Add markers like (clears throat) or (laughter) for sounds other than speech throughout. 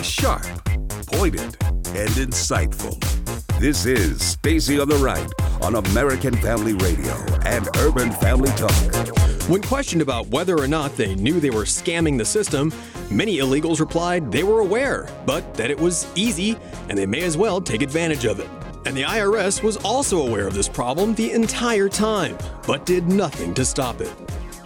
Sharp, pointed, and insightful. This is Stacy on the Right on American Family Radio and Urban Family Talk. When questioned about whether or not they knew they were scamming the system, many illegals replied they were aware, but that it was easy and they may as well take advantage of it. And the IRS was also aware of this problem the entire time, but did nothing to stop it.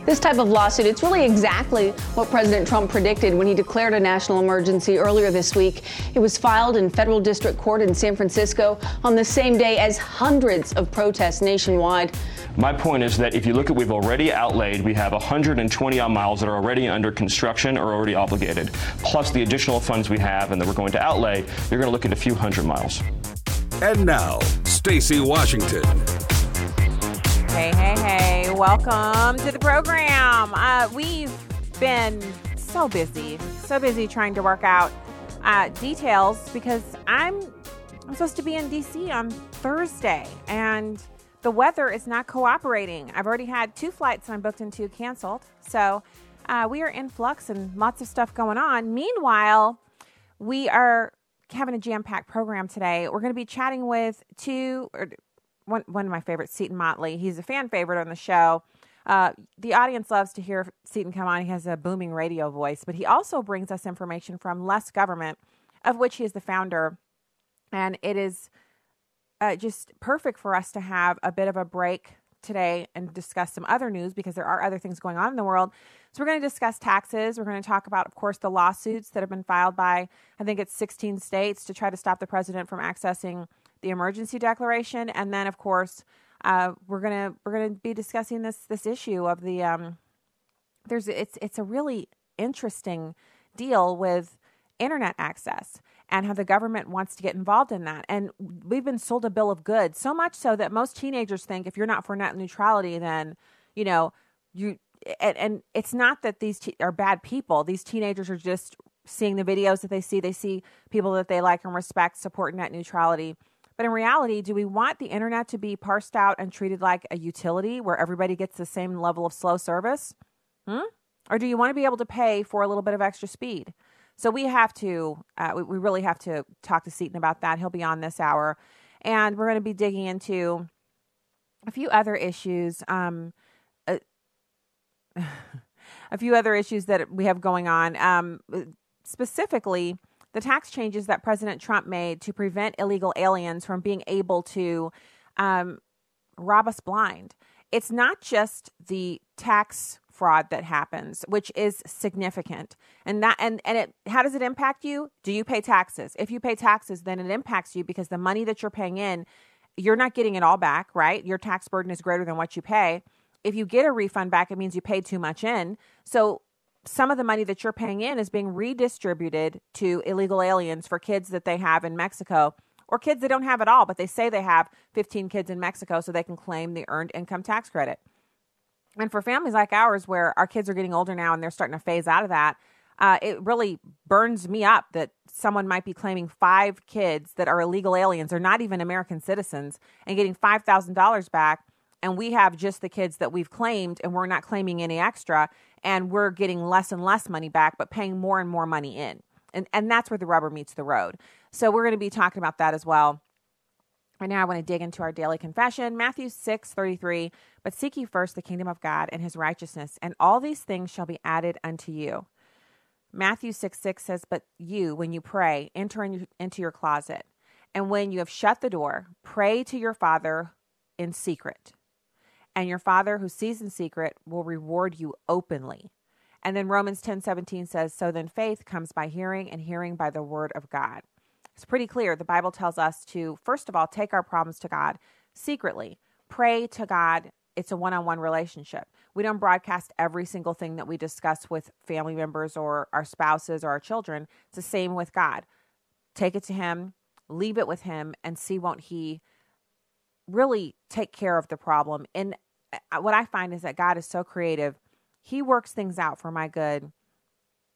This type of lawsuit, it's really exactly what President Trump predicted when he declared a national emergency earlier this week. It was filed in federal district court in San Francisco on the same day as hundreds of protests nationwide. My point is that if you look at we've already outlaid, we have 120 odd miles that are already under construction or already obligated, plus the additional funds we have and that we're going to outlay, you're going to look at a few hundred miles. And now, Stacy Washington. Hey, hey, hey. Welcome to the program. Uh, we've been so busy, so busy trying to work out uh, details because I'm, I'm supposed to be in DC on Thursday and the weather is not cooperating. I've already had two flights I'm booked into canceled. So uh, we are in flux and lots of stuff going on. Meanwhile, we are having a jam packed program today. We're going to be chatting with two, or one, one of my favorites, Seton Motley. He's a fan favorite on the show. Uh, the audience loves to hear Seton come on. He has a booming radio voice, but he also brings us information from Less Government, of which he is the founder. And it is uh, just perfect for us to have a bit of a break today and discuss some other news because there are other things going on in the world. So, we're going to discuss taxes. We're going to talk about, of course, the lawsuits that have been filed by, I think it's 16 states to try to stop the president from accessing the emergency declaration, and then of course uh, we're gonna we're gonna be discussing this this issue of the um, there's it's it's a really interesting deal with internet access and how the government wants to get involved in that. And we've been sold a bill of goods so much so that most teenagers think if you're not for net neutrality, then you know you. And, and it's not that these te- are bad people. These teenagers are just seeing the videos that they see. They see people that they like and respect support net neutrality but in reality, do we want the internet to be parsed out and treated like a utility where everybody gets the same level of slow service? Hmm? Or do you want to be able to pay for a little bit of extra speed? So we have to, uh, we, we really have to talk to Seton about that. He'll be on this hour. And we're going to be digging into a few other issues. Um, uh, (laughs) a few other issues that we have going on. Um, specifically, the tax changes that President Trump made to prevent illegal aliens from being able to um, rob us blind. It's not just the tax fraud that happens, which is significant. And that and and it how does it impact you? Do you pay taxes? If you pay taxes, then it impacts you because the money that you're paying in, you're not getting it all back, right? Your tax burden is greater than what you pay. If you get a refund back, it means you paid too much in. So some of the money that you're paying in is being redistributed to illegal aliens for kids that they have in Mexico or kids they don't have at all, but they say they have 15 kids in Mexico so they can claim the earned income tax credit. And for families like ours, where our kids are getting older now and they're starting to phase out of that, uh, it really burns me up that someone might be claiming five kids that are illegal aliens or not even American citizens and getting $5,000 back. And we have just the kids that we've claimed and we're not claiming any extra and we're getting less and less money back, but paying more and more money in. And, and that's where the rubber meets the road. So we're going to be talking about that as well. And now I want to dig into our daily confession, Matthew 6 33. But seek ye first the kingdom of God and his righteousness, and all these things shall be added unto you. Matthew 6 6 says, But you, when you pray, enter in, into your closet, and when you have shut the door, pray to your Father in secret and your father who sees in secret will reward you openly. And then Romans 10 17 says, So then faith comes by hearing, and hearing by the word of God. It's pretty clear. The Bible tells us to, first of all, take our problems to God secretly, pray to God. It's a one on one relationship. We don't broadcast every single thing that we discuss with family members or our spouses or our children. It's the same with God. Take it to Him, leave it with Him, and see won't He really take care of the problem in what I find is that God is so creative. He works things out for my good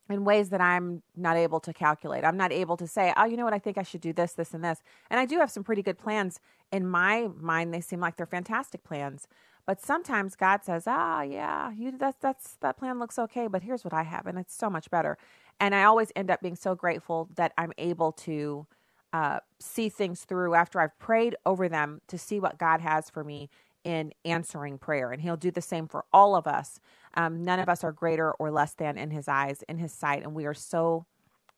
in ways that I'm not able to calculate. I'm not able to say, oh, you know what, I think I should do this, this, and this. And I do have some pretty good plans in my mind. They seem like they're fantastic plans. But sometimes God says, "Ah, yeah, you that's that's that plan looks okay, but here's what I have, and it's so much better." And I always end up being so grateful that I'm able to uh, see things through after I've prayed over them to see what God has for me in answering prayer. And He'll do the same for all of us. Um, none of us are greater or less than in His eyes, in His sight. And we are so,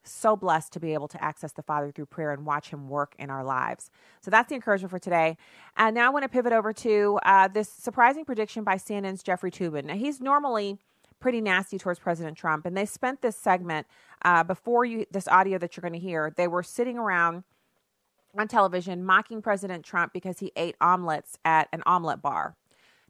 so blessed to be able to access the Father through prayer and watch Him work in our lives. So that's the encouragement for today. And now I want to pivot over to uh, this surprising prediction by CNN's Jeffrey Toobin. Now, he's normally pretty nasty towards President Trump. And they spent this segment uh, before you this audio that you're going to hear. They were sitting around on television mocking President Trump because he ate omelets at an omelet bar.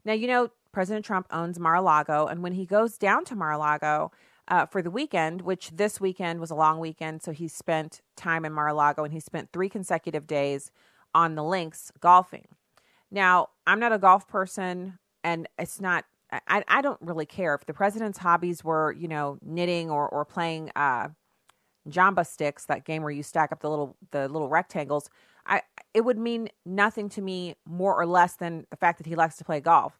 Now you know President Trump owns Mar-a-Lago, and when he goes down to Mar-a-Lago uh, for the weekend, which this weekend was a long weekend, so he spent time in Mar-a-Lago, and he spent three consecutive days on the links golfing. Now I'm not a golf person, and it's not I, I don't really care if the president's hobbies were, you know, knitting or, or playing uh, Jenga sticks, that game where you stack up the little the little rectangles. I it would mean nothing to me more or less than the fact that he likes to play golf.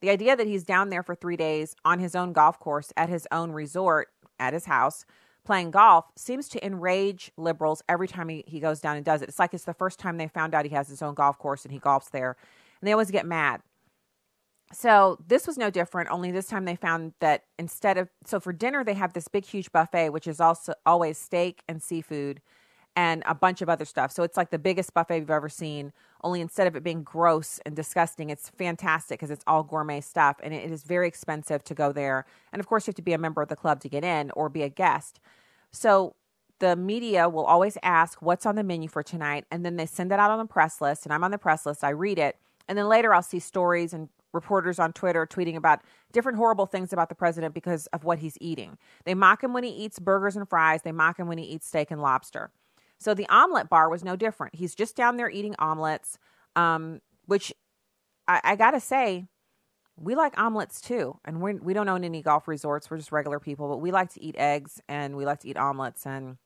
The idea that he's down there for three days on his own golf course at his own resort at his house playing golf seems to enrage liberals every time he, he goes down and does it. It's like it's the first time they found out he has his own golf course and he golfs there. And they always get mad. So this was no different, only this time they found that instead of so for dinner they have this big huge buffet which is also always steak and seafood and a bunch of other stuff. So it's like the biggest buffet you've ever seen, only instead of it being gross and disgusting, it's fantastic because it's all gourmet stuff and it is very expensive to go there. And of course you have to be a member of the club to get in or be a guest. So the media will always ask what's on the menu for tonight and then they send it out on the press list and I'm on the press list, I read it and then later I'll see stories and reporters on Twitter tweeting about different horrible things about the president because of what he's eating. They mock him when he eats burgers and fries, they mock him when he eats steak and lobster. So the omelet bar was no different. He's just down there eating omelets, um, which I, I got to say, we like omelets too. And we're, we don't own any golf resorts. We're just regular people, but we like to eat eggs and we like to eat omelets. And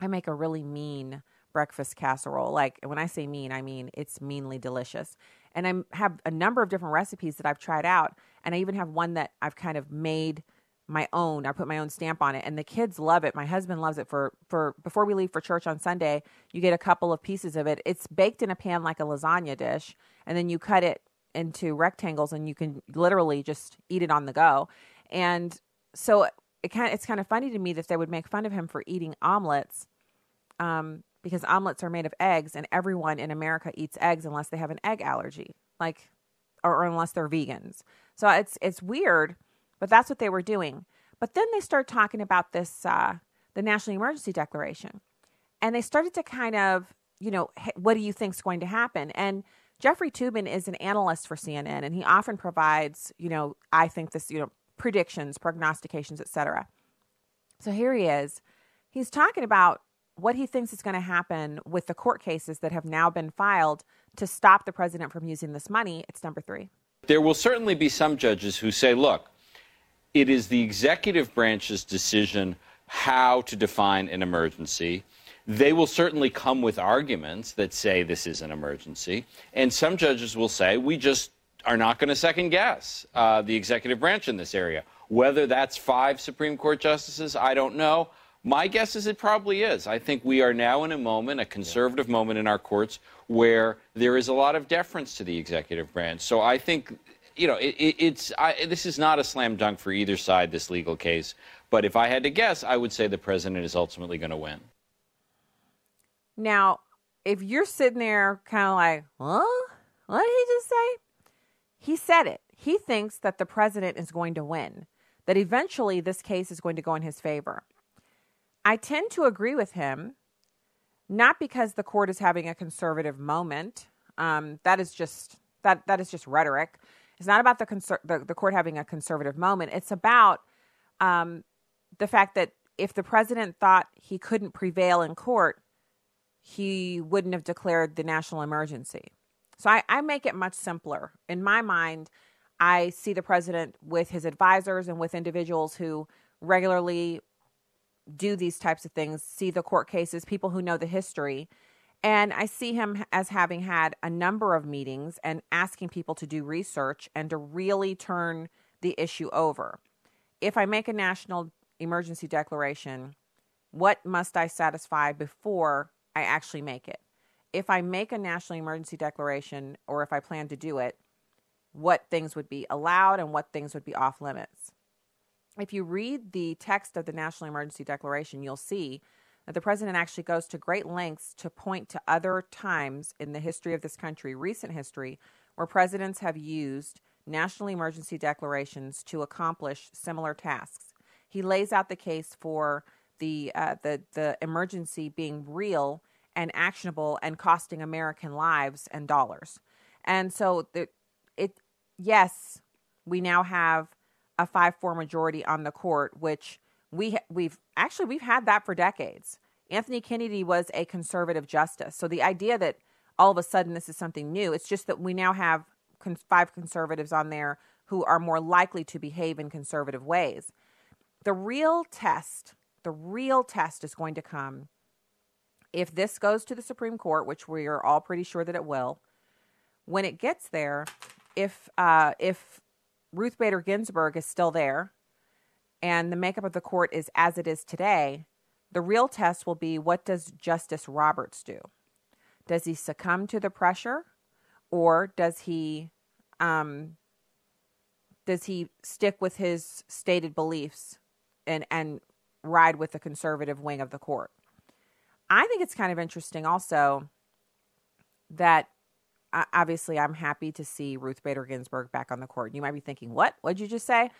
I make a really mean breakfast casserole. Like when I say mean, I mean it's meanly delicious. And I have a number of different recipes that I've tried out. And I even have one that I've kind of made my own. I put my own stamp on it and the kids love it. My husband loves it for for before we leave for church on Sunday, you get a couple of pieces of it. It's baked in a pan like a lasagna dish and then you cut it into rectangles and you can literally just eat it on the go. And so it kind it's kind of funny to me that they would make fun of him for eating omelets. Um, because omelets are made of eggs and everyone in America eats eggs unless they have an egg allergy, like or, or unless they're vegans. So it's it's weird, but that's what they were doing. But then they start talking about this uh, the national emergency declaration, and they started to kind of you know what do you think is going to happen and. Jeffrey Toobin is an analyst for CNN, and he often provides, you know, I think this, you know, predictions, prognostications, etc. So here he is. He's talking about what he thinks is going to happen with the court cases that have now been filed to stop the president from using this money. It's number three. There will certainly be some judges who say, look, it is the executive branch's decision how to define an emergency. They will certainly come with arguments that say this is an emergency. And some judges will say, we just are not going to second guess uh, the executive branch in this area. Whether that's five Supreme Court justices, I don't know. My guess is it probably is. I think we are now in a moment, a conservative yeah. moment in our courts, where there is a lot of deference to the executive branch. So I think, you know, it, it, it's I, this is not a slam dunk for either side, this legal case. But if I had to guess, I would say the president is ultimately going to win. Now, if you're sitting there kind of like, huh? What did he just say? He said it. He thinks that the president is going to win, that eventually this case is going to go in his favor. I tend to agree with him, not because the court is having a conservative moment. Um, that is just that that is just rhetoric. It's not about the, conser- the, the court having a conservative moment. It's about um, the fact that if the president thought he couldn't prevail in court, he wouldn't have declared the national emergency. So I, I make it much simpler. In my mind, I see the president with his advisors and with individuals who regularly do these types of things, see the court cases, people who know the history. And I see him as having had a number of meetings and asking people to do research and to really turn the issue over. If I make a national emergency declaration, what must I satisfy before I actually make it? If I make a national emergency declaration or if I plan to do it, what things would be allowed and what things would be off limits. If you read the text of the National Emergency Declaration, you'll see that the president actually goes to great lengths to point to other times in the history of this country, recent history, where presidents have used national emergency declarations to accomplish similar tasks. He lays out the case for the uh, the the emergency being real and actionable and costing American lives and dollars. And so the, it yes, we now have a 5-4 majority on the court which we we've actually we've had that for decades. Anthony Kennedy was a conservative justice. So the idea that all of a sudden this is something new, it's just that we now have five conservatives on there who are more likely to behave in conservative ways. The real test, the real test is going to come if this goes to the Supreme Court, which we are all pretty sure that it will. When it gets there, if uh, if Ruth Bader Ginsburg is still there, and the makeup of the court is as it is today, the real test will be what does Justice Roberts do? Does he succumb to the pressure, or does he um, does he stick with his stated beliefs and and ride with the conservative wing of the court? I think it's kind of interesting also that obviously I'm happy to see Ruth Bader Ginsburg back on the court. You might be thinking, what? What'd you just say?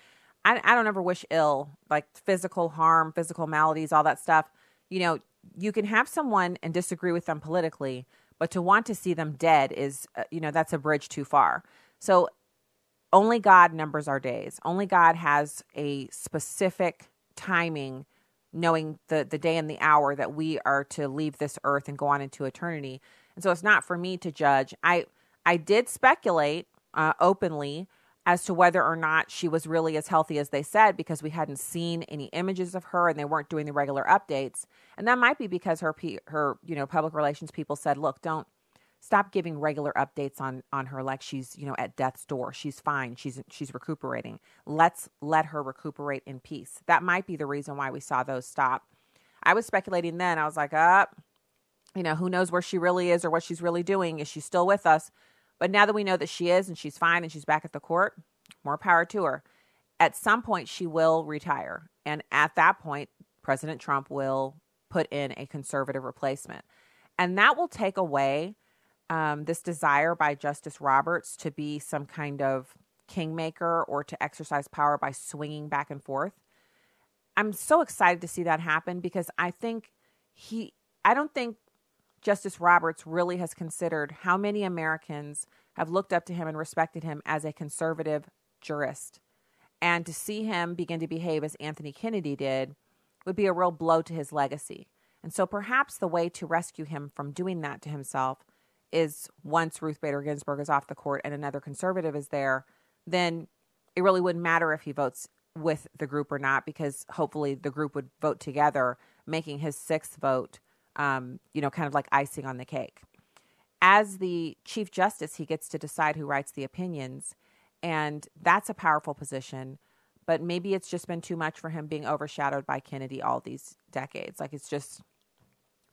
I, I don't ever wish ill, like physical harm, physical maladies, all that stuff. You know, you can have someone and disagree with them politically, but to want to see them dead is, uh, you know, that's a bridge too far. So only God numbers our days. Only God has a specific timing, knowing the, the day and the hour that we are to leave this earth and go on into eternity. And so it's not for me to judge. I I did speculate uh, openly as to whether or not she was really as healthy as they said because we hadn't seen any images of her and they weren't doing the regular updates. And that might be because her her you know public relations people said, "Look, don't stop giving regular updates on on her. Like she's you know at death's door. She's fine. She's she's recuperating. Let's let her recuperate in peace. That might be the reason why we saw those stop. I was speculating then. I was like up. uh, you know who knows where she really is or what she's really doing is she still with us? But now that we know that she is and she's fine and she's back at the court more power to her. At some point she will retire. And at that point president trump will put in a conservative replacement. And that will take away um, this desire by Justice Roberts to be some kind of kingmaker or to exercise power by swinging back and forth. I'm so excited to see that happen because I think he, I don't think Justice Roberts really has considered how many Americans have looked up to him and respected him as a conservative jurist. And to see him begin to behave as Anthony Kennedy did would be a real blow to his legacy. And so perhaps the way to rescue him from doing that to himself is once Ruth Bader Ginsburg is off the court and another conservative is there, then it really wouldn't matter if he votes with the group or not because hopefully the group would vote together, making his sixth vote, um, you know, kind of like icing on the cake. As the Chief Justice, he gets to decide who writes the opinions, and that's a powerful position. But maybe it's just been too much for him being overshadowed by Kennedy all these decades. Like it's just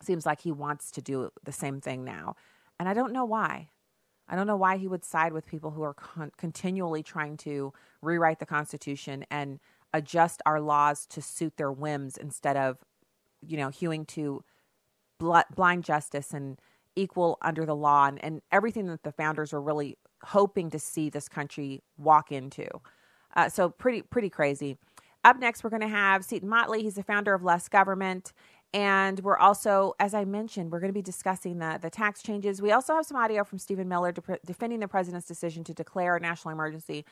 seems like he wants to do the same thing now. And I don't know why. I don't know why he would side with people who are con- continually trying to rewrite the Constitution and adjust our laws to suit their whims instead of, you know, hewing to blind justice and equal under the law and, and everything that the founders were really hoping to see this country walk into. Uh, so pretty pretty crazy. Up next, we're going to have Seton Motley. He's the founder of Less Government, and we're also, as I mentioned, we're going to be discussing the, the tax changes. We also have some audio from Stephen Miller de- defending the president's decision to declare a national emergency.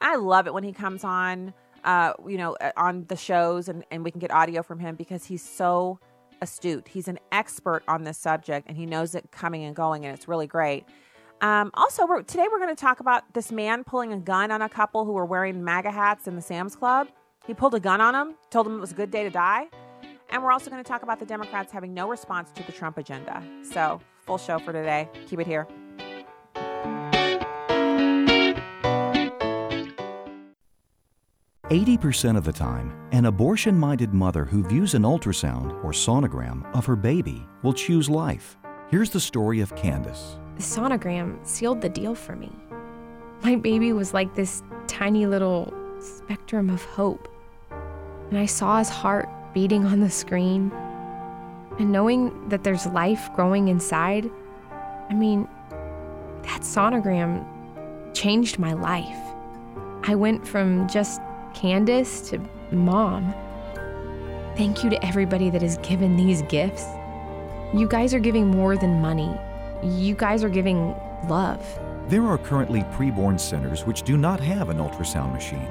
I love it when he comes on, uh, you know, uh, on the shows and, and we can get audio from him because he's so astute. He's an expert on this subject and he knows it coming and going, and it's really great. Um, also, we're, today we're going to talk about this man pulling a gun on a couple who were wearing MAGA hats in the Sam's Club. He pulled a gun on them, told them it was a good day to die. And we're also going to talk about the Democrats having no response to the Trump agenda. So full show for today. Keep it here. Eighty percent of the time, an abortion minded mother who views an ultrasound or sonogram of her baby will choose life. Here's the story of Candace. The sonogram sealed the deal for me. My baby was like this tiny little spectrum of hope. And I saw his heart beating on the screen. And knowing that there's life growing inside, I mean, that sonogram changed my life. I went from just Candace to mom. Thank you to everybody that has given these gifts. You guys are giving more than money. You guys are giving love. There are currently preborn centers which do not have an ultrasound machine.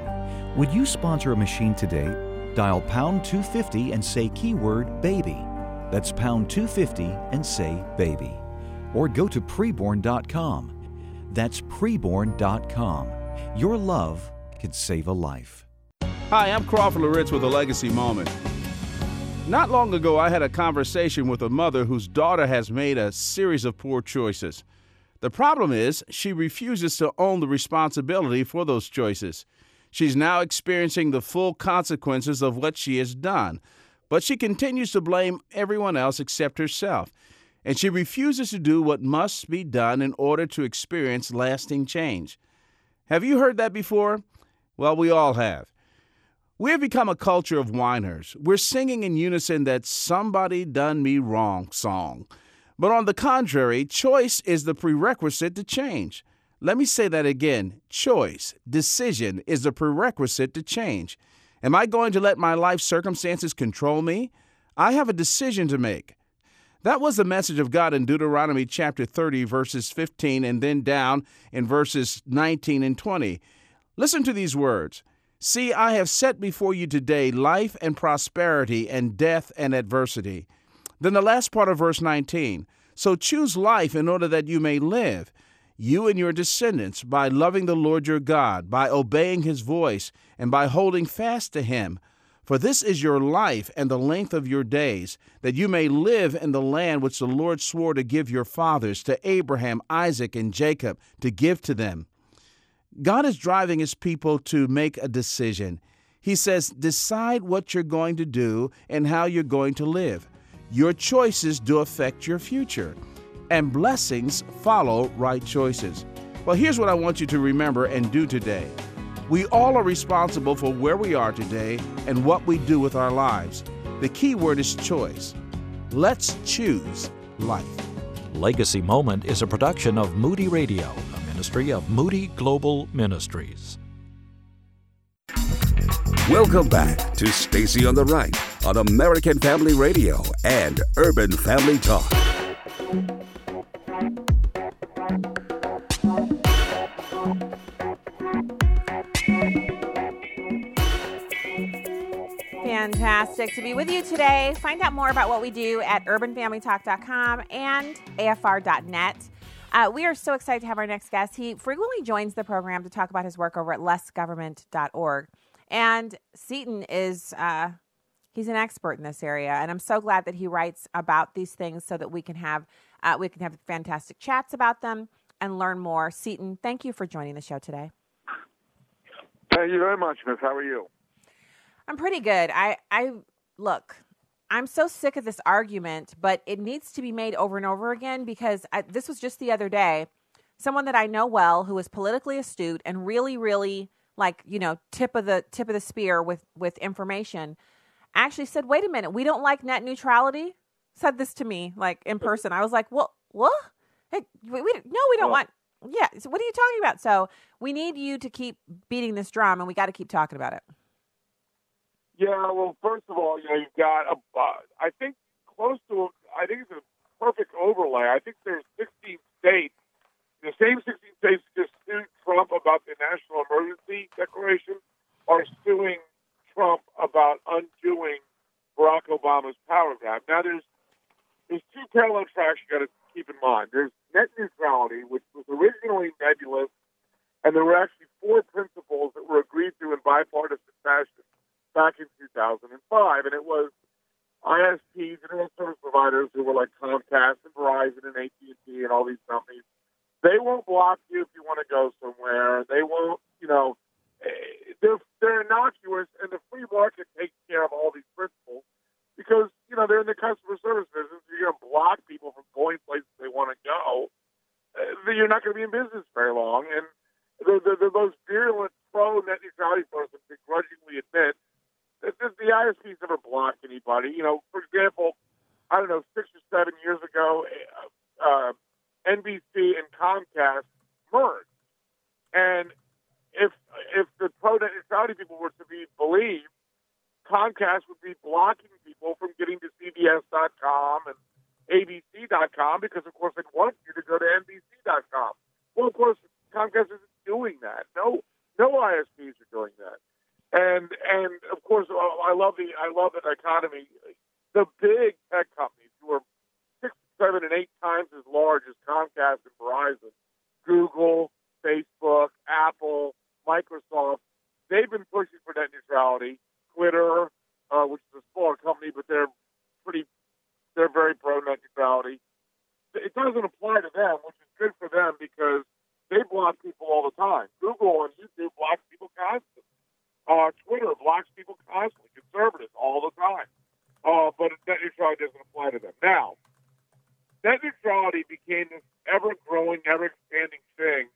Would you sponsor a machine today? Dial pound 250 and say keyword baby. That's pound 250 and say baby. Or go to preborn.com. That's preborn.com. Your love could save a life. Hi, I'm Crawford Loritts with a legacy moment. Not long ago, I had a conversation with a mother whose daughter has made a series of poor choices. The problem is, she refuses to own the responsibility for those choices. She's now experiencing the full consequences of what she has done, but she continues to blame everyone else except herself, and she refuses to do what must be done in order to experience lasting change. Have you heard that before? Well, we all have. We have become a culture of whiners. We're singing in unison that somebody done me wrong song. But on the contrary, choice is the prerequisite to change. Let me say that again. Choice, decision is the prerequisite to change. Am I going to let my life circumstances control me? I have a decision to make. That was the message of God in Deuteronomy chapter 30, verses 15, and then down in verses 19 and 20. Listen to these words. See, I have set before you today life and prosperity, and death and adversity. Then the last part of verse 19 So choose life in order that you may live, you and your descendants, by loving the Lord your God, by obeying his voice, and by holding fast to him. For this is your life and the length of your days, that you may live in the land which the Lord swore to give your fathers, to Abraham, Isaac, and Jacob, to give to them. God is driving his people to make a decision. He says, decide what you're going to do and how you're going to live. Your choices do affect your future, and blessings follow right choices. Well, here's what I want you to remember and do today. We all are responsible for where we are today and what we do with our lives. The key word is choice. Let's choose life. Legacy Moment is a production of Moody Radio ministry of Moody Global Ministries. Welcome back to Stacy on the Right on American Family Radio and Urban Family Talk. Fantastic to be with you today. Find out more about what we do at urbanfamilytalk.com and afr.net. Uh, we are so excited to have our next guest. He frequently joins the program to talk about his work over at lessgovernment.org. And Seton is uh, he's an expert in this area, and I'm so glad that he writes about these things so that we can have uh, we can have fantastic chats about them and learn more. Seton, thank you for joining the show today. Thank you very much, Miss. How are you? I'm pretty good. I I look. I'm so sick of this argument, but it needs to be made over and over again because I, this was just the other day. Someone that I know well who is politically astute and really, really like you know tip of the tip of the spear with with information actually said, "Wait a minute, we don't like net neutrality." Said this to me like in mm-hmm. person. I was like, "Well, what? Hey, we, we no, we don't want." Yeah. So what are you talking about? So we need you to keep beating this drum, and we got to keep talking about it. Yeah, well, first of all, you know, you've got, a, uh, I think, close to, I think it's a perfect overlay. I think there's 16 states, the same 16 states just sued Trump about the national emergency declaration are suing Trump about undoing Barack Obama's power grab. Now, there's there's two parallel tracks you got to keep in mind. There's net neutrality, which was originally nebulous, and there were actually four principles that were agreed to in bipartisan fashion back in 2005, and it was ISPs, internet service providers who were like Comcast and Verizon and AT&T and all these companies, they won't block you if you want to go somewhere. They won't, you know, eh, they're they're innocuous, and the free market takes care of all these principles because you know they're in the customer service business. You're going to block people from going places they want to go. Uh, you're not going to be in business very long. And the, the, the most virulent pro net neutrality person begrudgingly admit the, ISPs never blocked anybody. You know, for example, I don't know, six or seven years ago, uh, uh NBC and Comcast merged, and if if the pro neutrality people were to be believed, Comcast would be blocking people from getting to CBS.com and ABC.com because, of course, they want you to go to NBC.com. Well, of course, Comcast isn't doing that. No, no ISPs are doing that. And and of course, I love the I love the dichotomy. The big tech companies who are six, seven, and eight times as large as Comcast and Verizon, Google, Facebook, Apple, Microsoft, they've been pushing for net neutrality. Twitter, uh, which is a smaller company, but they're pretty, they're very pro net neutrality. It doesn't apply to them, which is good for them because they block people all the time. Google and YouTube block people constantly. Uh, Twitter blocks people constantly, conservatives all the time. Uh, but net neutrality doesn't apply to them. Now, net neutrality became this ever growing, ever expanding thing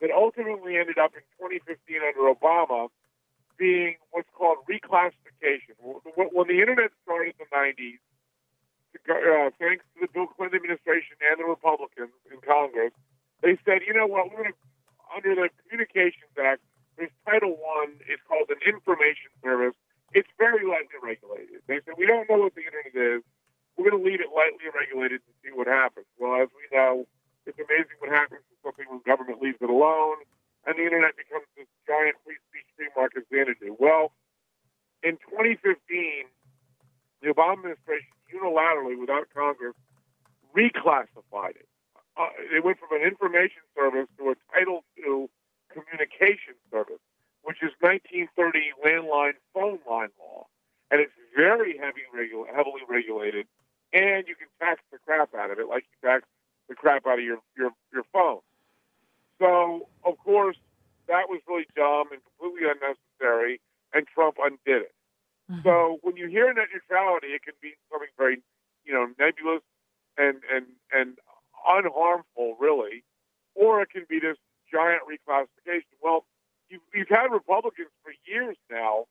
that ultimately ended up in 2015 under Obama being what's called reclassification. When the internet started in the 90s, uh, thanks to the Bill Clinton administration and the Republicans in Congress, they said, you know what, we're going to, under the Communications Act, there's Title One. It's called an information service. It's very lightly regulated. They said we don't know what the internet is. We're going to leave it lightly regulated and see what happens. Well, as we know, it's amazing what happens to something when government leaves it alone, and the internet becomes this giant free speech free market xanadu. Well, in 2015, the Obama administration unilaterally, without Congress, reclassified it. Uh, it went from an information service to a Title II communication service, which is 1930 landline phone line law, and it's very heavy regu- heavily regulated, and you can tax the crap out of it, like you tax the crap out of your your your phone. So, of course, that was really dumb and completely unnecessary, and Trump undid it. Mm-hmm. So, when you hear net neutrality, it can be something very, you know, nebulous and and and unharmful, really, or it can be this giant reclassification. Well, you've, you've had Republicans for years now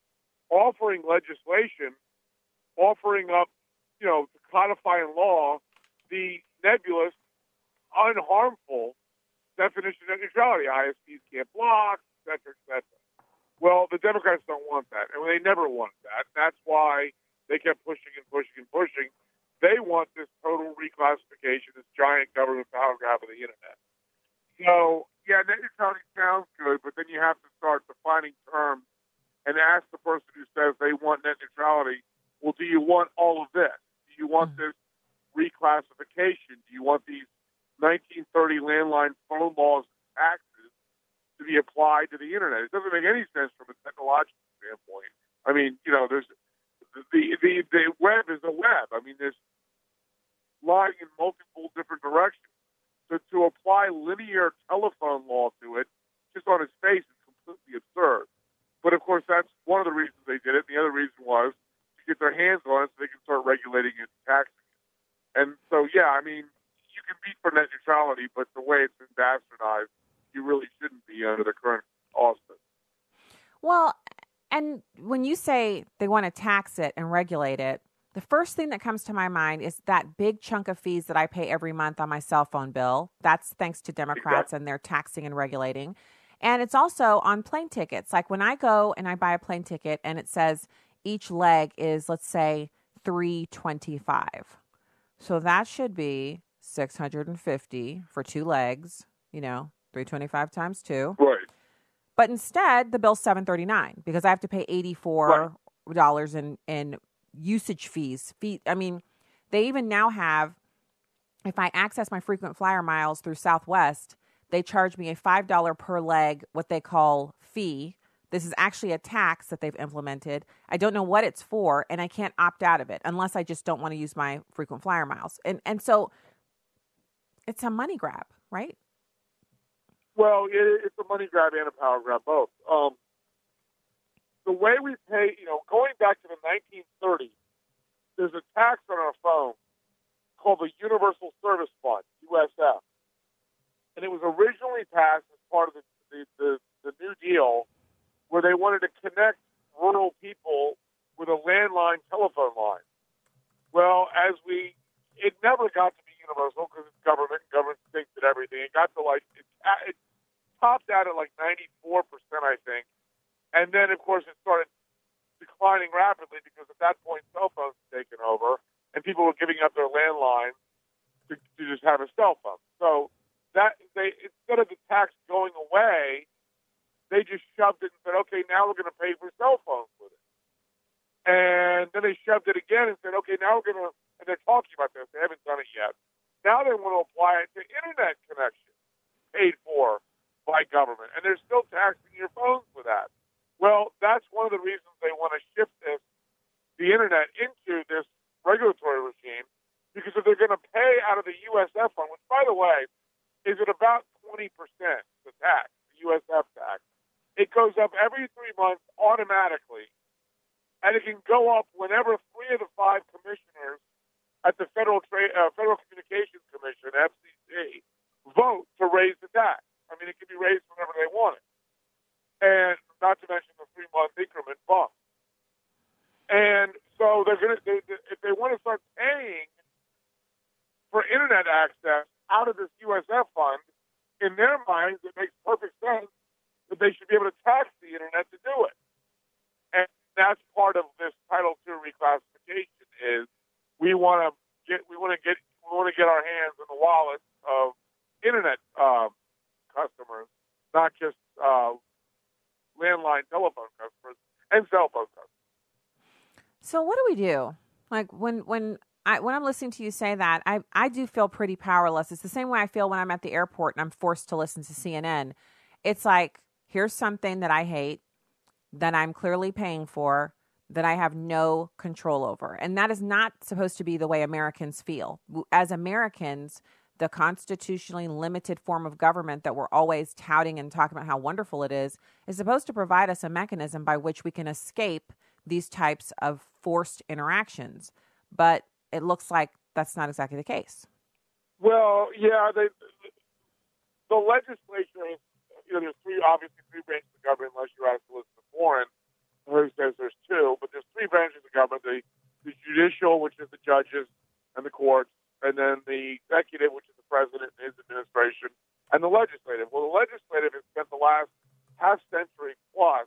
offering legislation, offering up, you know, to codify in law the nebulous, unharmful definition of neutrality. ISPs can't block, et cetera, et cetera. Well, the Democrats don't want that, and they never wanted that. That's why they kept pushing and pushing and pushing. They want this total reclassification, this giant government power grab of the internet. So yeah, net neutrality sounds good, but then you have to start defining terms and ask the person who says they want net neutrality, well, do you want all of this? Do you want mm-hmm. this reclassification? Do you want these 1930 landline phone laws and taxes to be applied to the internet? It doesn't make any sense from a technological standpoint. I mean, you know, there's the the the web is a web. I mean, there's lying in multiple different directions to, to apply linear telephone law to it just on its face is completely absurd. But of course, that's one of the reasons they did it. The other reason was to get their hands on it so they can start regulating it and taxing it. And so, yeah, I mean, you can be for net neutrality, but the way it's been bastardized, you really shouldn't be under the current auspice. Well, and when you say they want to tax it and regulate it, the first thing that comes to my mind is that big chunk of fees that I pay every month on my cell phone bill. That's thanks to Democrats and their taxing and regulating. And it's also on plane tickets. Like when I go and I buy a plane ticket and it says each leg is let's say 325. So that should be 650 for two legs, you know, 325 times 2. Right. But instead, the bill's 739 because I have to pay $84 right. in in usage fees. Fee, I mean, they even now have, if I access my frequent flyer miles through Southwest, they charge me a $5 per leg, what they call fee This is actually a tax that they've implemented. I don't know what it's for, and I can't opt out of it unless I just don't want to use my frequent flyer miles. And and so it's a money grab, right? Well, it, it's a money grab and a power grab both. Um, the way we pay, you know, going back to the 1930s, there's a tax on our phone called the Universal Service Fund, USF. And it was originally passed as part of the, the, the, the New Deal where they wanted to connect rural people with a landline telephone line. Well, as we, it never got to be universal because it's government government thinks that everything. It got to like, it, it topped out at like 94%, I think. And then, of course, it started declining rapidly because at that point, cell phones had taken over and people were giving up their landline to, to just have a cell phone. So that they instead of the tax going away, they just shoved it and said, okay, now we're going to pay for cell phones with it. And then they shoved it again and said, okay, now we're going to, and they're talking about this. They haven't done it yet. Now they want to apply it to internet connection paid for by government. And they're still taxing your phones for that. Well, that's one of the reasons they want to shift this, the internet, into this regulatory regime, because if they're going to pay out of the USF fund, which, by the way, is at about 20%, the tax, the USF tax, it goes up every three months automatically, and it can go up whenever three of the five commissioners at the Federal uh, Federal Communications Commission (FCC) vote to raise the tax. I mean, it can be raised whenever they want it, and not to mention the three month increment bump. And so they're going to, they, they, if they want to start paying for internet access out of this USF fund, in their minds, it makes perfect sense that they should be able to tax the internet to do it. And that's part of this Title II reclassification is we want to get we want to get we want to get our hands in the wallets of internet uh, customers, not just uh, landline telephone customers and cell phone customers. So what do we do? Like when when I, when I'm listening to you say that, I, I do feel pretty powerless. It's the same way I feel when I'm at the airport and I'm forced to listen to CNN. It's like, here's something that I hate, that I'm clearly paying for, that I have no control over. And that is not supposed to be the way Americans feel. As Americans, the constitutionally limited form of government that we're always touting and talking about how wonderful it is, is supposed to provide us a mechanism by which we can escape these types of forced interactions. But it looks like that's not exactly the case. Well, yeah, they, the legislature is, you know, there's three, obviously, three branches of government, unless you ask Elizabeth Warren, who says there's two, but there's three branches of government the, the judicial, which is the judges and the courts, and then the executive, which is the president and his administration, and the legislative. Well, the legislative has spent the last half century plus,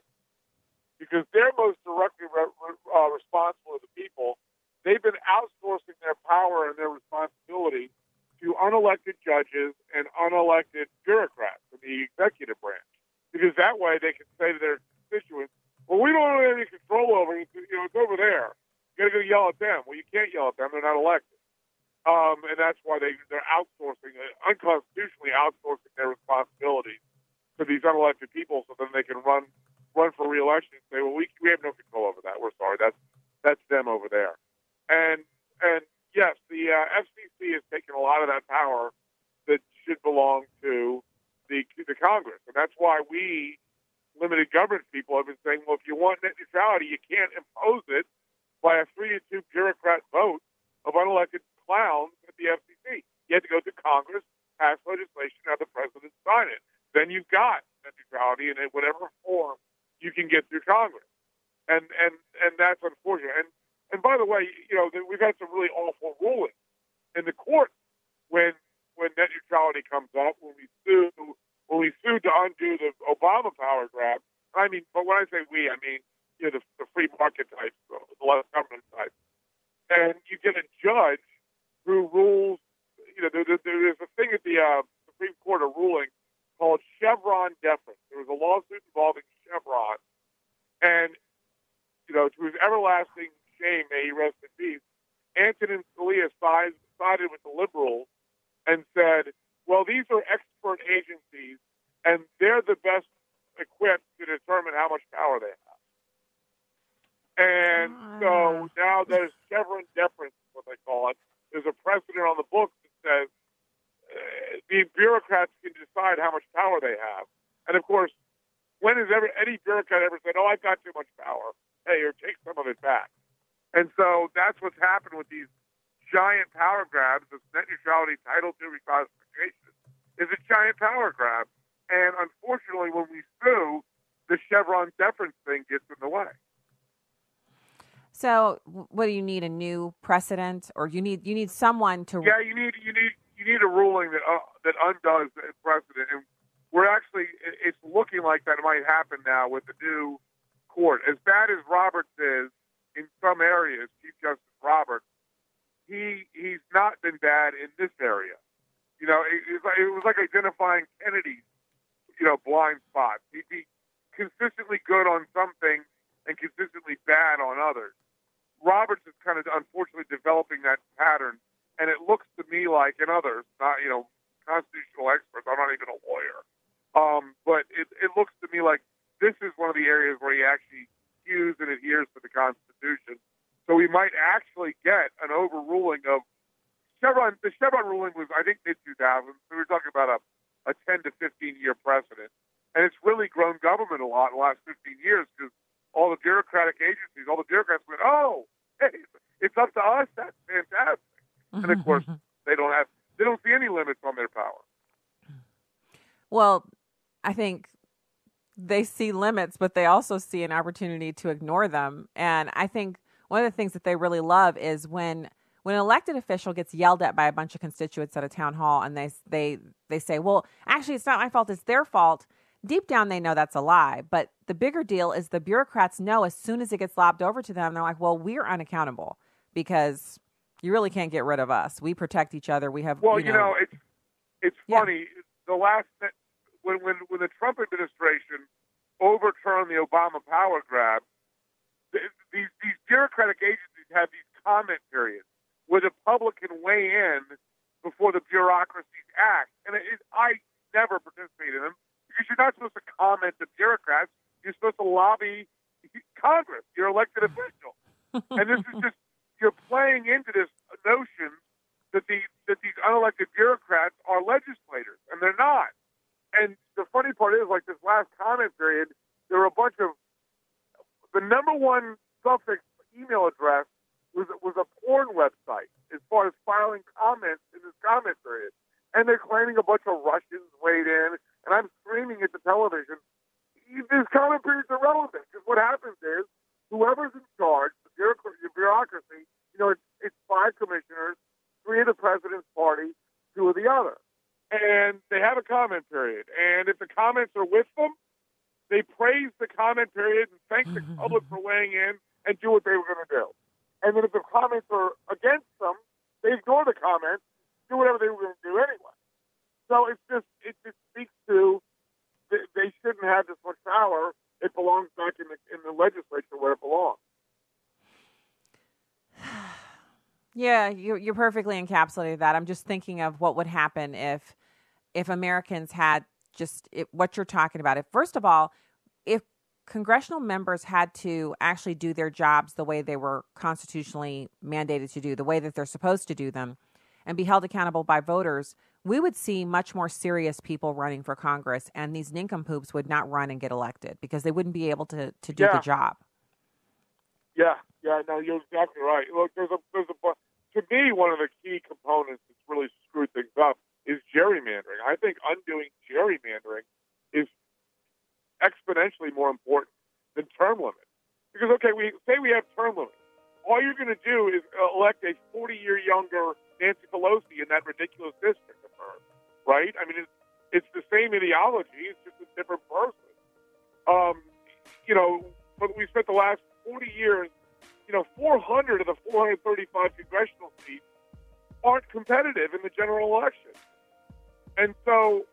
because they're most directly re- uh, responsible to the people they've been outsourcing their power and their responsibility to unelected judges and unelected bureaucrats in the executive branch. Because that way they can say to their constituents, well, we don't have any control over it. You know, it's over there. You got to go yell at them. Well, you can't yell at them. They're not elected. Um, and that's why they, they're outsourcing, uh, unconstitutionally outsourcing their responsibilities to these unelected people so then they can run run for reelection and say, well, we, we have no control over that. We're sorry. That's, that's them over there. And and yes, the uh, FCC has taken a lot of that power that should belong to the the Congress, and that's why we limited government people have been saying, well, if you want net neutrality, you can't impose it by a three to two bureaucrat vote of unelected clowns at the FCC. You have to go through Congress, pass legislation, have the president sign it. Then you've got net neutrality in whatever form you can get through Congress, and and and that's unfortunate. And and by the way, you know, we've had some really awful rulings in the court when when net neutrality comes up, when we sue when we sued to undo the Obama power grab. I mean, but when I say we, I mean you know the, the free market type, the less government type, and you get a judge who rules. You know, there, there, there's a thing at the uh, Supreme Court, a ruling called Chevron deference. There was a lawsuit involving Chevron, and you know, to his everlasting shame, may he rest in peace, Antonin Scalia sided, sided with the liberals and said, well, these are expert agencies, and they're the best equipped to determine how much power they have. And so now there's Chevron deference, what they call it. There's a precedent on the books that says uh, the bureaucrats can decide how much power they have. And of course, when has ever any bureaucrat ever said, "Oh, I've got too much power"? Hey, or take some of it back. And so that's what's happened with these giant power grabs. This net neutrality Title II reclassification is a giant power grab. And unfortunately, when we sue, the Chevron deference thing gets in the way. So, what do you need? A new precedent, or you need you need someone to? Yeah, you need you need you need a ruling that uh, that undoes the precedent. And we're actually it's looking like that might happen now with the new court. As bad as Roberts is in some areas, Chief Justice Roberts, he he's not been bad in this area. You know, it, it, was like, identifying Kennedy's, you know, blind spots. He'd be consistently good on some things and consistently bad on others. Roberts is kind of unfortunately developing that pattern, and it looks to me like, and others, not you know, constitutional experts. I'm not even a lawyer, um, but it, it looks to me like this is one of the areas where he actually hews and adheres to the Constitution. So we might actually get an overruling of Chevron. The Chevron ruling was, I think, mid 2000s. So we're talking about a, a 10 to 15 year precedent, and it's really grown government a lot in the last 15 years because all the bureaucratic agencies, all the bureaucrats went, "Oh, hey, it's up to us. That's fantastic." And of mm-hmm, course, mm-hmm. they don't have they don't see any limits on their power. Well, I think they see limits, but they also see an opportunity to ignore them. And I think one of the things that they really love is when when an elected official gets yelled at by a bunch of constituents at a town hall and they they they say, "Well, actually it's not my fault, it's their fault." Deep down they know that's a lie, but the bigger deal is the bureaucrats know as soon as it gets lobbed over to them, they're like, "Well, we're unaccountable because you really can't get rid of us. We protect each other. We have Well, you you know, it's it's funny. The last when when when the Trump administration overturned the Obama power grab, th- these these bureaucratic agencies have these comment periods where the public can weigh in before the bureaucracies act, and it, it, I never participate in them because you're not supposed to comment to bureaucrats. You're supposed to lobby Congress. You're elected official, and this is just you're playing into this notion that the that these unelected bureaucrats are legislators, and they're not. And the funny part is, like this last comment period, there were a bunch of the number one suffix email address was was a porn website as far as filing comments in this comment period, and they're claiming a bunch of Russians weighed in, and I'm screaming at the television. This comment period is irrelevant because what happens is whoever's in charge, the bureaucracy you know, it's, it's five commissioners, three of the president's party, two of the other. And they have a comment period. And if the comments are with them, they praise the comment period and thank the public (laughs) for weighing in and do what they were going to do. And then if the comments are against them, they ignore the comments, do whatever they were going to do anyway. So it's just it just speaks to they, they shouldn't have this much power. It belongs back in the legislature where it belongs. (sighs) Yeah, you you're perfectly encapsulated that. I'm just thinking of what would happen if if Americans had just it, what you're talking about. If first of all, if congressional members had to actually do their jobs the way they were constitutionally mandated to do, the way that they're supposed to do them, and be held accountable by voters, we would see much more serious people running for Congress, and these nincompoops would not run and get elected because they wouldn't be able to to do Yeah. the job. Yeah, yeah, no, you're exactly right. Look, there's a there's a to me one of the key components that's really screwed things up is gerrymandering. I think undoing gerrymandering is exponentially more important than term limits. Because okay, we say we have term limits. All you're going to do is elect a 40 year younger Nancy Pelosi in that ridiculous district of hers, right? I mean, it's, it's the same ideology. It's just a different person. Um, you know, but we spent the last 40 years, you know, 400 of the 435 congressional seats aren't competitive in the general election. And so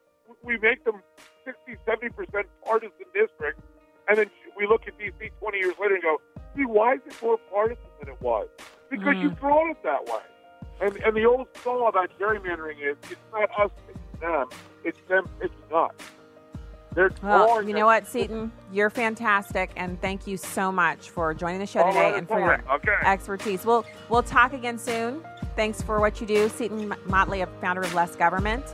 we make them 60, 70% partisan districts. And then we look at D.C. 20 years later and go, see, why is it more partisan than it was? Because you've drawn it that way. And, and the old saw about gerrymandering is it's not us picking them, it's them picking us. They're well, you know what, Seton? You're fantastic, and thank you so much for joining the show All today and for your okay. expertise. We'll we'll talk again soon. Thanks for what you do, Seton Motley, a founder of Less Government.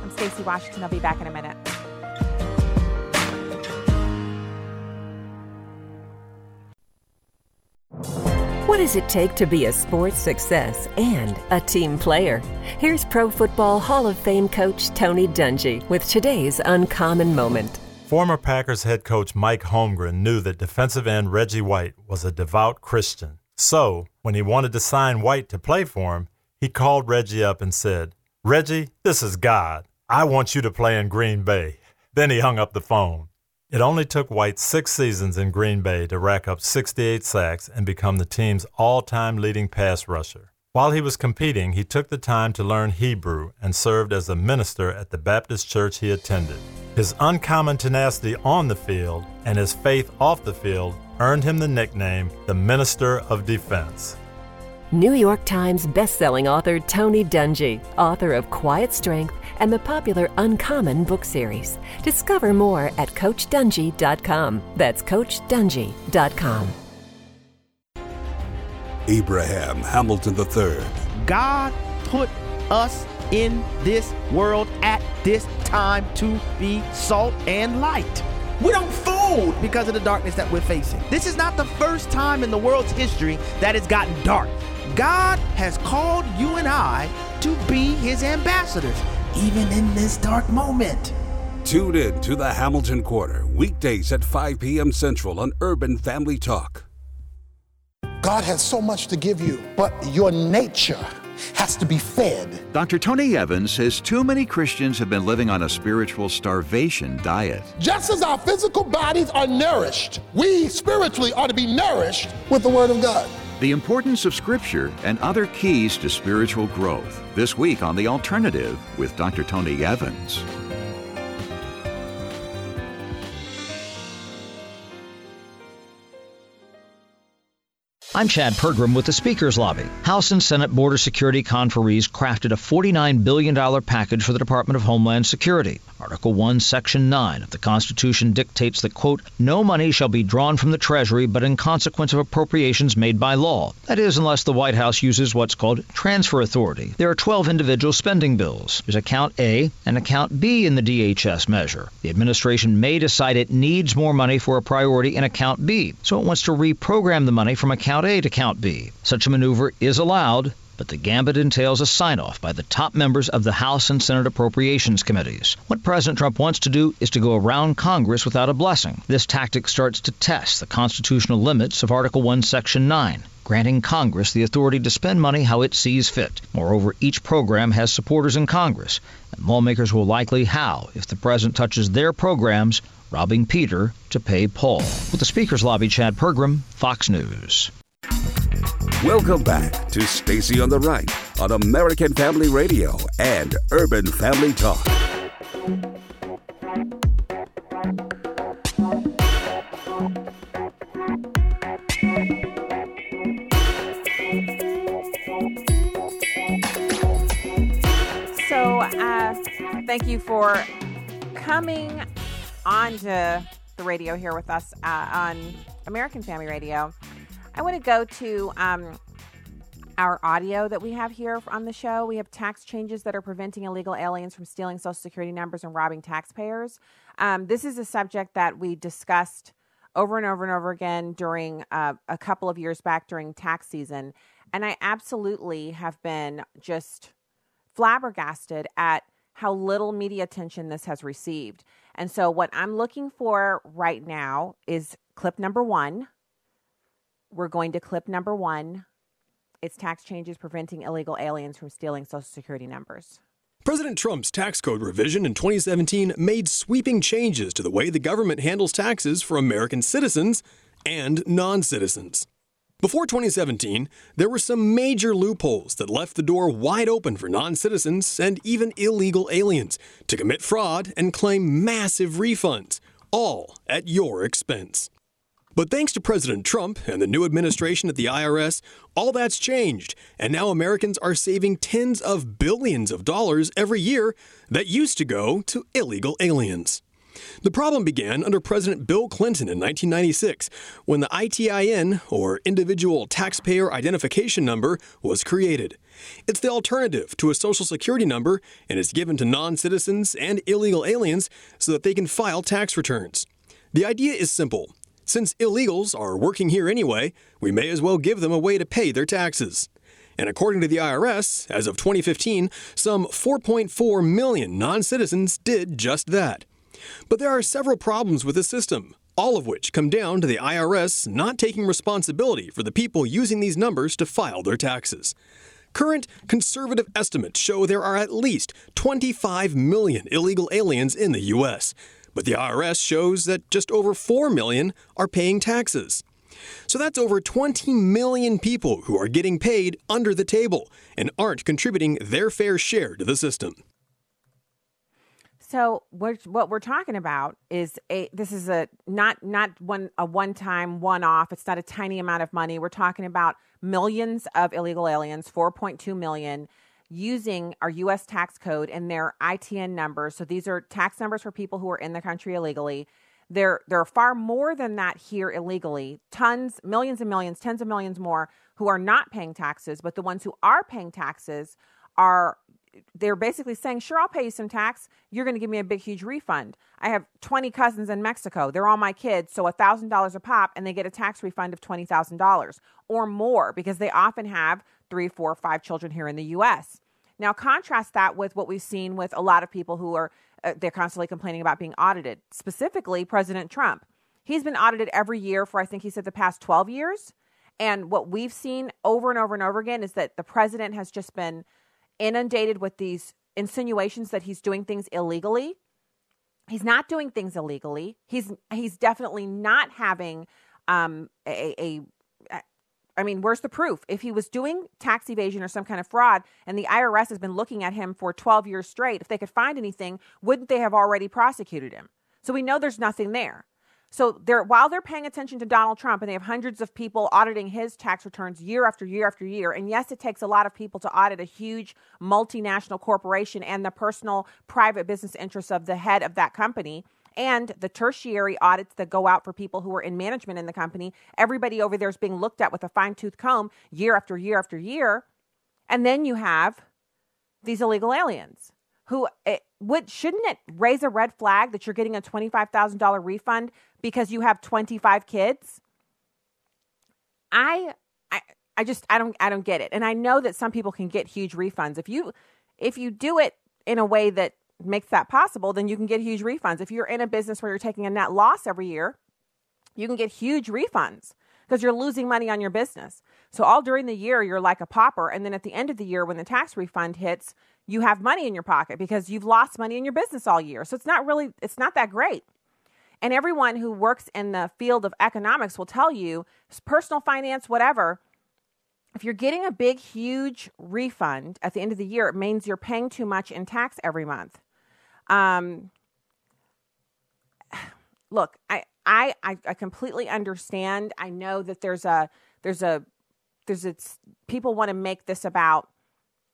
I'm Stacy Washington. I'll be back in a minute. What does it take to be a sports success and a team player? Here's Pro Football Hall of Fame coach Tony Dungy with today's uncommon moment. Former Packers head coach Mike Holmgren knew that defensive end Reggie White was a devout Christian. So, when he wanted to sign White to play for him, he called Reggie up and said, Reggie, this is God. I want you to play in Green Bay. Then he hung up the phone. It only took White six seasons in Green Bay to rack up 68 sacks and become the team's all time leading pass rusher. While he was competing, he took the time to learn Hebrew and served as a minister at the Baptist church he attended. His uncommon tenacity on the field and his faith off the field earned him the nickname the Minister of Defense. New York Times bestselling author Tony Dungy, author of Quiet Strength and the popular Uncommon book series. Discover more at CoachDungy.com. That's CoachDungy.com. Abraham Hamilton III. God put us in this world at this time to be salt and light. We don't fold because of the darkness that we're facing. This is not the first time in the world's history that it's gotten dark. God has called you and I to be his ambassadors, even in this dark moment. Tune in to the Hamilton Corner, weekdays at 5 p.m. Central on Urban Family Talk. God has so much to give you, but your nature has to be fed. Dr. Tony Evans says too many Christians have been living on a spiritual starvation diet. Just as our physical bodies are nourished, we spiritually are to be nourished with the Word of God. The importance of Scripture and other keys to spiritual growth. This week on The Alternative with Dr. Tony Evans. I'm Chad Pergram with the Speaker's Lobby. House and Senate border security conferees crafted a $49 billion package for the Department of Homeland Security. Article 1, Section 9 of the Constitution dictates that, quote, no money shall be drawn from the Treasury but in consequence of appropriations made by law. That is, unless the White House uses what's called transfer authority. There are 12 individual spending bills. There's Account A and Account B in the DHS measure. The administration may decide it needs more money for a priority in Account B, so it wants to reprogram the money from Account A to Account B. Such a maneuver is allowed, but the gambit entails a sign off by the top members of the House and Senate Appropriations Committees. What President Trump wants to do is to go around Congress without a blessing. This tactic starts to test the constitutional limits of Article 1, Section 9 granting Congress the authority to spend money how it sees fit. Moreover, each program has supporters in Congress, and lawmakers will likely how if the president touches their programs, robbing Peter to pay Paul. With the Speaker's Lobby, Chad Pergram, Fox News. Welcome back to Stacy on the Right on American Family Radio and Urban Family Talk. So, uh, thank you for coming on to the radio here with us uh, on American Family Radio. I want to go to um, our audio that we have here on the show. We have tax changes that are preventing illegal aliens from stealing Social Security numbers and robbing taxpayers. Um, this is a subject that we discussed over and over and over again during uh, a couple of years back during tax season. And I absolutely have been just flabbergasted at how little media attention this has received. And so, what I'm looking for right now is clip number one. We're going to clip number one. It's tax changes preventing illegal aliens from stealing Social Security numbers. President Trump's tax code revision in 2017 made sweeping changes to the way the government handles taxes for American citizens and non citizens. Before 2017, there were some major loopholes that left the door wide open for non citizens and even illegal aliens to commit fraud and claim massive refunds, all at your expense. But thanks to President Trump and the new administration at the IRS, all that's changed, and now Americans are saving tens of billions of dollars every year that used to go to illegal aliens. The problem began under President Bill Clinton in 1996 when the ITIN, or Individual Taxpayer Identification Number, was created. It's the alternative to a Social Security number and is given to non citizens and illegal aliens so that they can file tax returns. The idea is simple. Since illegals are working here anyway, we may as well give them a way to pay their taxes. And according to the IRS, as of 2015, some 4.4 million non citizens did just that. But there are several problems with the system, all of which come down to the IRS not taking responsibility for the people using these numbers to file their taxes. Current conservative estimates show there are at least 25 million illegal aliens in the U.S., but the IRS shows that just over 4 million are paying taxes. So that's over 20 million people who are getting paid under the table and aren't contributing their fair share to the system. So what we're talking about is a this is a not not one a one time one off. It's not a tiny amount of money. We're talking about millions of illegal aliens, 4.2 million using our US tax code and their ITN numbers. So these are tax numbers for people who are in the country illegally. There there are far more than that here illegally. Tons, millions and millions, tens of millions more who are not paying taxes, but the ones who are paying taxes are they're basically saying, sure, I'll pay you some tax. You're going to give me a big, huge refund. I have 20 cousins in Mexico. They're all my kids. So $1,000 a pop, and they get a tax refund of $20,000 or more because they often have three, four, five children here in the U.S. Now, contrast that with what we've seen with a lot of people who are, uh, they're constantly complaining about being audited, specifically President Trump. He's been audited every year for, I think he said, the past 12 years. And what we've seen over and over and over again is that the president has just been inundated with these insinuations that he's doing things illegally. He's not doing things illegally. He's he's definitely not having um, a, a, a I mean, where's the proof? If he was doing tax evasion or some kind of fraud and the IRS has been looking at him for 12 years straight, if they could find anything, wouldn't they have already prosecuted him? So we know there's nothing there. So they're while they're paying attention to Donald Trump and they have hundreds of people auditing his tax returns year after year after year. And yes, it takes a lot of people to audit a huge multinational corporation and the personal private business interests of the head of that company and the tertiary audits that go out for people who are in management in the company. Everybody over there is being looked at with a fine tooth comb year after year after year. And then you have these illegal aliens who it, eh, would shouldn't it raise a red flag that you're getting a $25,000 refund because you have 25 kids? I I I just I don't I don't get it. And I know that some people can get huge refunds. If you if you do it in a way that makes that possible, then you can get huge refunds. If you're in a business where you're taking a net loss every year, you can get huge refunds because you're losing money on your business. So all during the year you're like a pauper and then at the end of the year when the tax refund hits, you have money in your pocket because you've lost money in your business all year. So it's not really, it's not that great. And everyone who works in the field of economics will tell you, personal finance, whatever, if you're getting a big, huge refund at the end of the year, it means you're paying too much in tax every month. Um, (sighs) look, I, I, I completely understand. I know that there's a, there's a, there's a, people want to make this about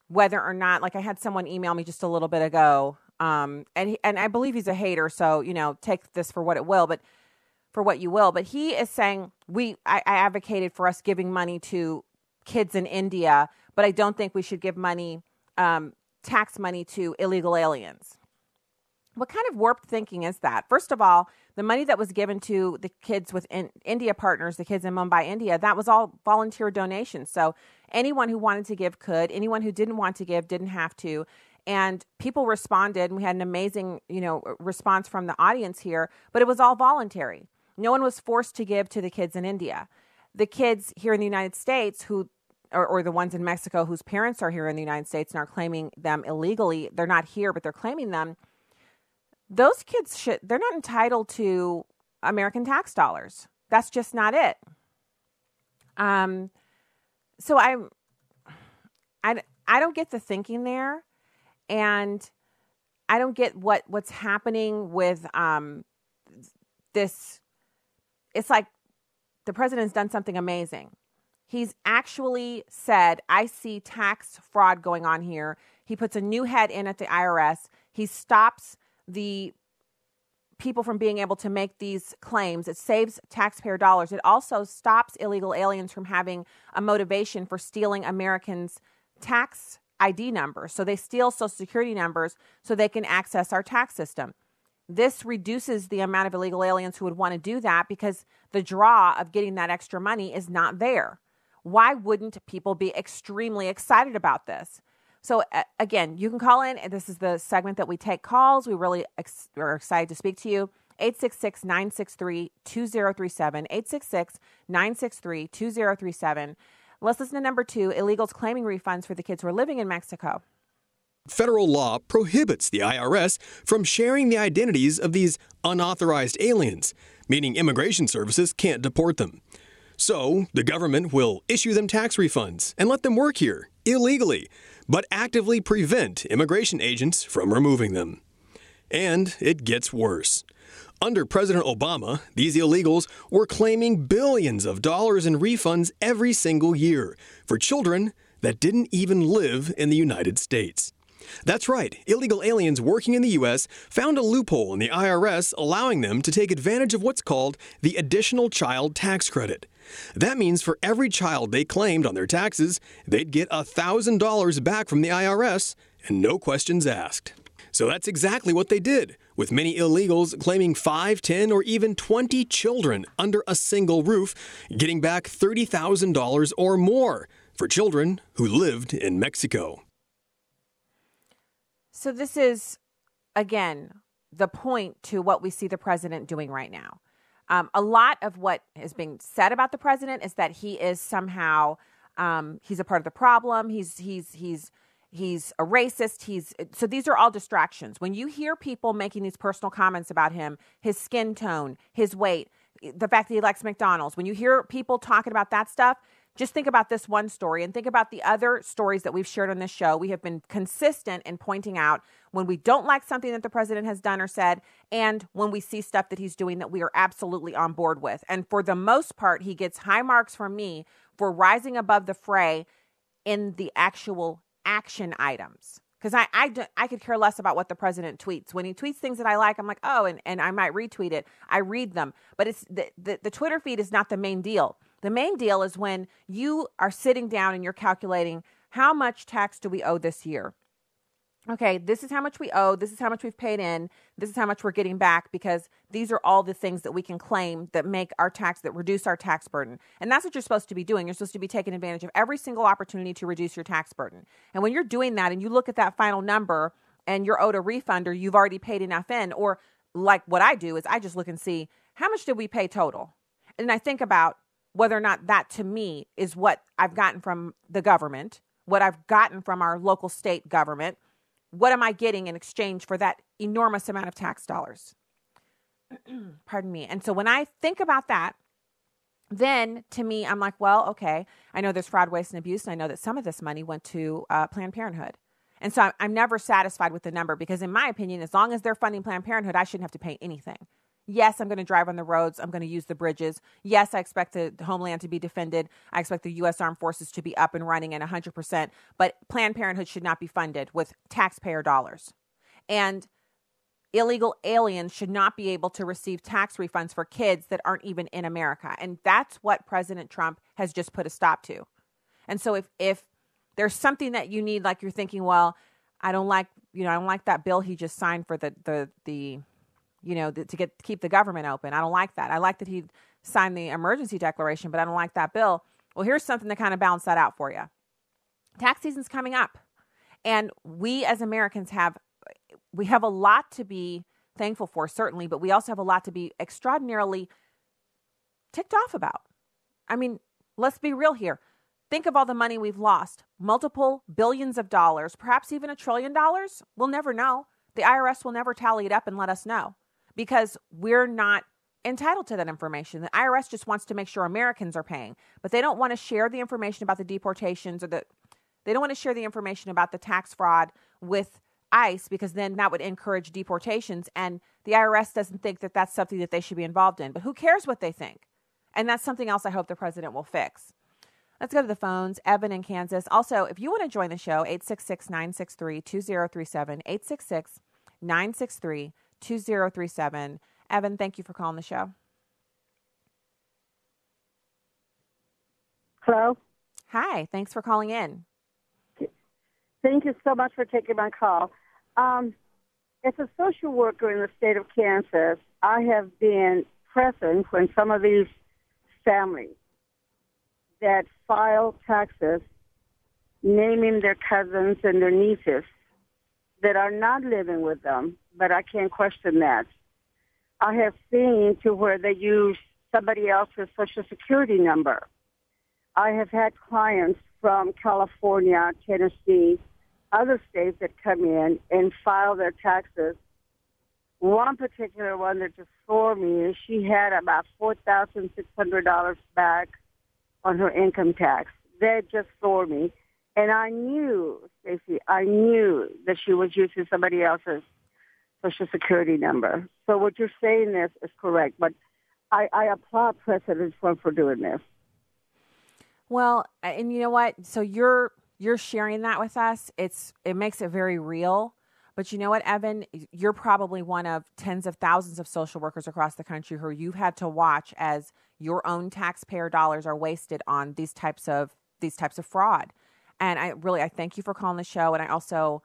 whether or not like I had someone email me just a little bit ago um and he, and I believe he's a hater so you know take this for what it will but for what you will but he is saying we I, I advocated for us giving money to kids in India but I don't think we should give money um tax money to illegal aliens what kind of warped thinking is that? First of all, the money that was given to the kids with in India partners, the kids in Mumbai, India, that was all volunteer donations. So anyone who wanted to give could. Anyone who didn't want to give didn't have to. And people responded, and we had an amazing, you know, response from the audience here. But it was all voluntary. No one was forced to give to the kids in India. The kids here in the United States who or, or, the ones in Mexico whose parents are here in the United States and are claiming them illegally. They're not here, but they're claiming them those kids should they're not entitled to American tax dollars. That's just not it. Um, so I, I, I don't get the thinking there, and I don't get what what's happening with um, this. It's like the president's done something amazing. He's actually said, "I see tax fraud going on here." He puts a new head in at the IRS. He stops the people from being able to make these claims. It saves taxpayer dollars. It also stops illegal aliens from having a motivation for stealing Americans' tax ID numbers. So they steal social security numbers so they can access our tax system. This reduces the amount of illegal aliens who would want to do that because the draw of getting that extra money is not there. Why wouldn't people be extremely excited about this? So, again, you can call in. This is the segment that we take calls. We really ex- are excited to speak to you. 866 963 2037. 866 963 2037. Let's listen to number two illegals claiming refunds for the kids who are living in Mexico. Federal law prohibits the IRS from sharing the identities of these unauthorized aliens, meaning immigration services can't deport them. So, the government will issue them tax refunds and let them work here illegally, but actively prevent immigration agents from removing them. And it gets worse. Under President Obama, these illegals were claiming billions of dollars in refunds every single year for children that didn't even live in the United States. That's right, illegal aliens working in the U.S. found a loophole in the IRS allowing them to take advantage of what's called the Additional Child Tax Credit. That means for every child they claimed on their taxes, they'd get $1,000 back from the IRS and no questions asked. So that's exactly what they did, with many illegals claiming 5, 10, or even 20 children under a single roof, getting back $30,000 or more for children who lived in Mexico. So, this is, again, the point to what we see the president doing right now. Um, a lot of what is being said about the president is that he is somehow um, he's a part of the problem. He's he's he's he's a racist. He's so these are all distractions. When you hear people making these personal comments about him, his skin tone, his weight, the fact that he likes McDonald's, when you hear people talking about that stuff, just think about this one story and think about the other stories that we've shared on this show. We have been consistent in pointing out when we don't like something that the president has done or said, and when we see stuff that he's doing that we are absolutely on board with. And for the most part, he gets high marks from me for rising above the fray in the actual action items because I, I, I could care less about what the president tweets. When he tweets things that I like, I'm like, oh, and, and I might retweet it. I read them. But it's the, the, the Twitter feed is not the main deal. The main deal is when you are sitting down and you're calculating how much tax do we owe this year? Okay, this is how much we owe. This is how much we've paid in. This is how much we're getting back because these are all the things that we can claim that make our tax, that reduce our tax burden. And that's what you're supposed to be doing. You're supposed to be taking advantage of every single opportunity to reduce your tax burden. And when you're doing that and you look at that final number and you're owed a refund or you've already paid enough in, or like what I do is I just look and see how much did we pay total? And I think about whether or not that to me is what I've gotten from the government, what I've gotten from our local state government. What am I getting in exchange for that enormous amount of tax dollars? (clears throat) Pardon me. And so when I think about that, then to me, I'm like, well, okay, I know there's fraud, waste, and abuse, and I know that some of this money went to uh, Planned Parenthood. And so I'm never satisfied with the number because, in my opinion, as long as they're funding Planned Parenthood, I shouldn't have to pay anything. Yes, I'm going to drive on the roads. I'm going to use the bridges. Yes, I expect the homeland to be defended. I expect the U.S. Armed Forces to be up and running at 100%. But Planned Parenthood should not be funded with taxpayer dollars. And illegal aliens should not be able to receive tax refunds for kids that aren't even in America. And that's what President Trump has just put a stop to. And so if, if there's something that you need, like you're thinking, well, I don't like, you know, I don't like that bill he just signed for the, the, the, you know, to get keep the government open. I don't like that. I like that he signed the emergency declaration, but I don't like that bill. Well, here's something to kind of balance that out for you. Tax season's coming up, and we as Americans have we have a lot to be thankful for, certainly, but we also have a lot to be extraordinarily ticked off about. I mean, let's be real here. Think of all the money we've lost multiple billions of dollars, perhaps even a trillion dollars. We'll never know. The IRS will never tally it up and let us know because we're not entitled to that information. The IRS just wants to make sure Americans are paying, but they don't want to share the information about the deportations or the they don't want to share the information about the tax fraud with ICE because then that would encourage deportations and the IRS doesn't think that that's something that they should be involved in. But who cares what they think? And that's something else I hope the president will fix. Let's go to the phones. Evan in Kansas. Also, if you want to join the show, 866 963 2037, 866 963 2037. Evan, thank you for calling the show. Hello. Hi, thanks for calling in. Thank you so much for taking my call. Um, as a social worker in the state of Kansas, I have been present when some of these families that file taxes naming their cousins and their nieces that are not living with them, but I can't question that. I have seen to where they use somebody else's social security number. I have had clients from California, Tennessee, other states that come in and file their taxes. One particular one that just for me, is she had about four thousand six hundred dollars back on her income tax. That just for me. And I knew, Stacy, I knew that she was using somebody else's social security number. So what you're saying is, is correct. But I, I applaud President Trump for doing this. Well, and you know what? So you're you're sharing that with us. It's it makes it very real. But you know what, Evan? You're probably one of tens of thousands of social workers across the country who you've had to watch as your own taxpayer dollars are wasted on these types of these types of fraud. And I really I thank you for calling the show and I also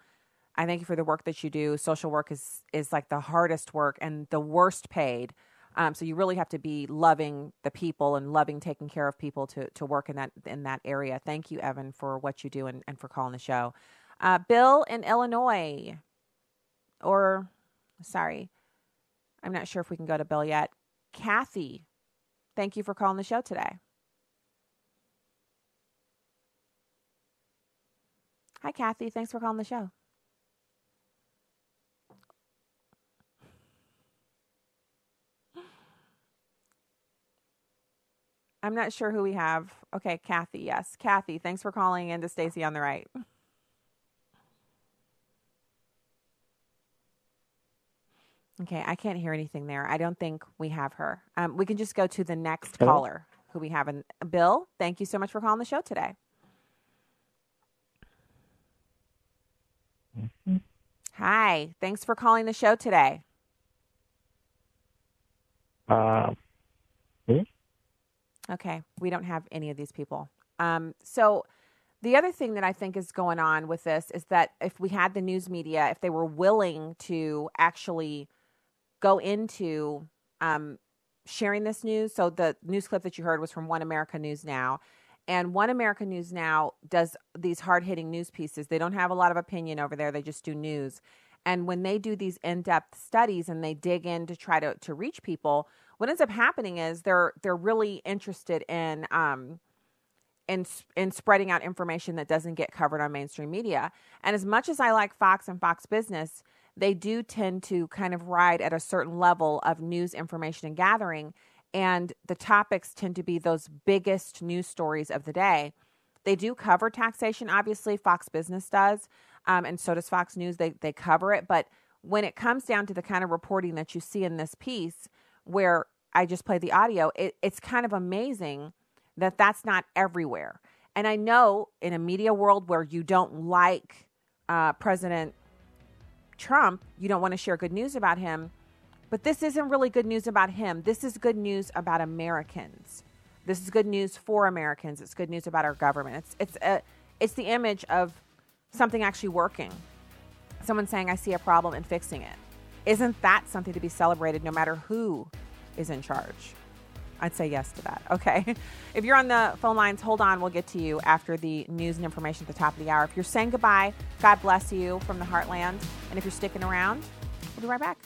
I thank you for the work that you do. Social work is is like the hardest work and the worst paid. Um, so you really have to be loving the people and loving taking care of people to to work in that in that area. Thank you, Evan, for what you do and, and for calling the show. Uh, Bill in Illinois, or sorry, I'm not sure if we can go to Bill yet. Kathy, thank you for calling the show today. Hi, Kathy. Thanks for calling the show. I'm not sure who we have. Okay, Kathy. Yes, Kathy. Thanks for calling in to Stacy on the right. Okay, I can't hear anything there. I don't think we have her. Um, we can just go to the next Hello? caller who we have. In, Bill, thank you so much for calling the show today. Hi, thanks for calling the show today. Uh? Okay, we don't have any of these people. Um, so the other thing that I think is going on with this is that if we had the news media, if they were willing to actually go into um, sharing this news, so the news clip that you heard was from One America News Now. And One America News Now does these hard hitting news pieces. They don't have a lot of opinion over there, they just do news. And when they do these in depth studies and they dig in to try to, to reach people, what ends up happening is they're they're really interested in um, in in spreading out information that doesn't get covered on mainstream media. And as much as I like Fox and Fox Business, they do tend to kind of ride at a certain level of news information and gathering and the topics tend to be those biggest news stories of the day. They do cover taxation, obviously, Fox Business does, um, and so does Fox News. They, they cover it. But when it comes down to the kind of reporting that you see in this piece, where I just play the audio, it, it's kind of amazing that that's not everywhere. And I know in a media world where you don't like uh, President Trump, you don't want to share good news about him but this isn't really good news about him. This is good news about Americans. This is good news for Americans. It's good news about our government. It's it's a, it's the image of something actually working. Someone saying I see a problem and fixing it. Isn't that something to be celebrated no matter who is in charge? I'd say yes to that. Okay. (laughs) If you're on the phone lines, hold on. We'll get to you after the news and information at the top of the hour. If you're saying goodbye, God bless you from the heartland. And if you're sticking around, we'll be right back.